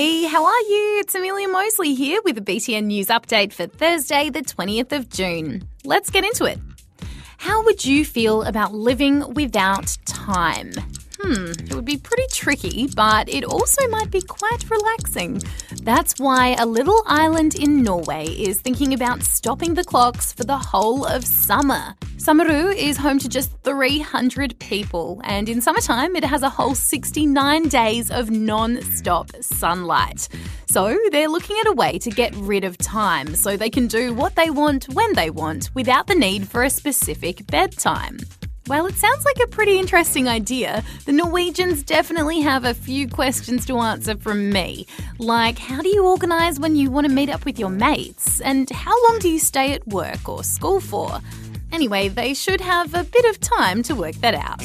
Hey, how are you? It's Amelia Mosley here with a BTN News update for Thursday, the 20th of June. Let's get into it. How would you feel about living without time? Hmm, it would be pretty tricky, but it also might be quite relaxing. That's why a little island in Norway is thinking about stopping the clocks for the whole of summer. Sommarøy is home to just 300 people, and in summertime, it has a whole 69 days of non stop sunlight. So they're looking at a way to get rid of time so they can do what they want when they want without the need for a specific bedtime. Well, it sounds like a pretty interesting idea. The Norwegians definitely have a few questions to answer from me. Like, how do you organise when you want to meet up with your mates? And how long do you stay at work or school for? Anyway, they should have a bit of time to work that out.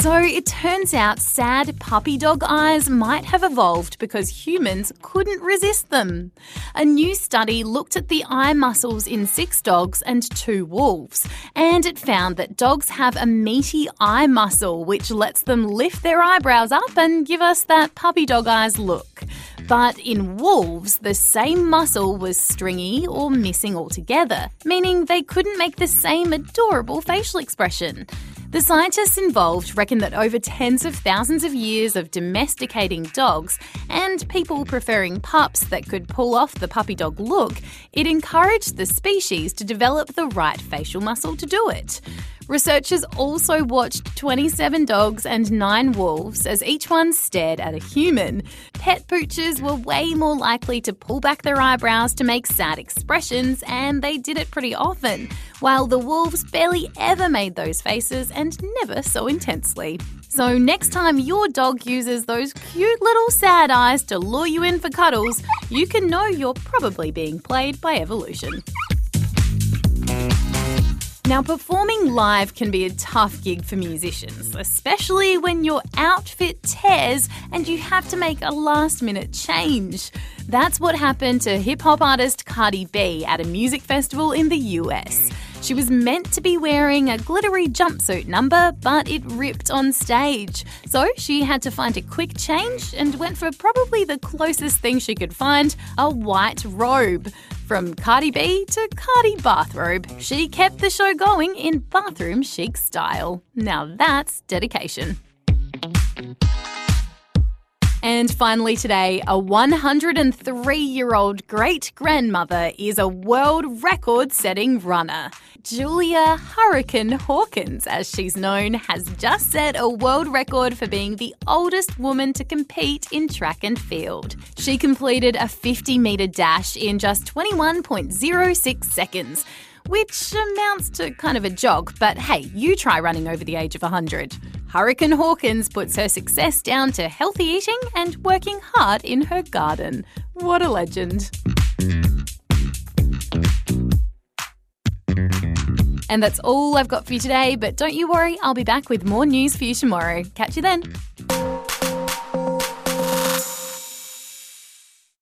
So it turns out sad puppy dog eyes might have evolved because humans couldn't resist them. A new study looked at the eye muscles in six dogs and two wolves, and it found that dogs have a meaty eye muscle which lets them lift their eyebrows up and give us that puppy dog eyes look. But in wolves, the same muscle was stringy or missing altogether, meaning they couldn't make the same adorable facial expression. The scientists involved reckon that over tens of thousands of years of domesticating dogs and people preferring pups that could pull off the puppy dog look, it encouraged the species to develop the right facial muscle to do it. Researchers also watched 27 dogs and 9 wolves as each one stared at a human. Pet pooches were way more likely to pull back their eyebrows to make sad expressions, and they did it pretty often, while the wolves barely ever made those faces and never so intensely. So, next time your dog uses those cute little sad eyes to lure you in for cuddles, you can know you're probably being played by evolution. Now, performing live can be a tough gig for musicians, especially when your outfit tears and you have to make a last minute change. That's what happened to hip hop artist Cardi B at a music festival in the US. She was meant to be wearing a glittery jumpsuit number, but it ripped on stage. So she had to find a quick change and went for probably the closest thing she could find a white robe. From Cardi B to Cardi bathrobe, she kept the show going in bathroom chic style. Now that's dedication. And finally, today, a 103 year old great grandmother is a world record setting runner. Julia Hurricane Hawkins, as she's known, has just set a world record for being the oldest woman to compete in track and field. She completed a 50 metre dash in just 21.06 seconds which amounts to kind of a jog, but hey, you try running over the age of 100. Hurricane Hawkins puts her success down to healthy eating and working hard in her garden. What a legend. And that's all I've got for you today, but don't you worry, I'll be back with more news for you tomorrow. Catch you then.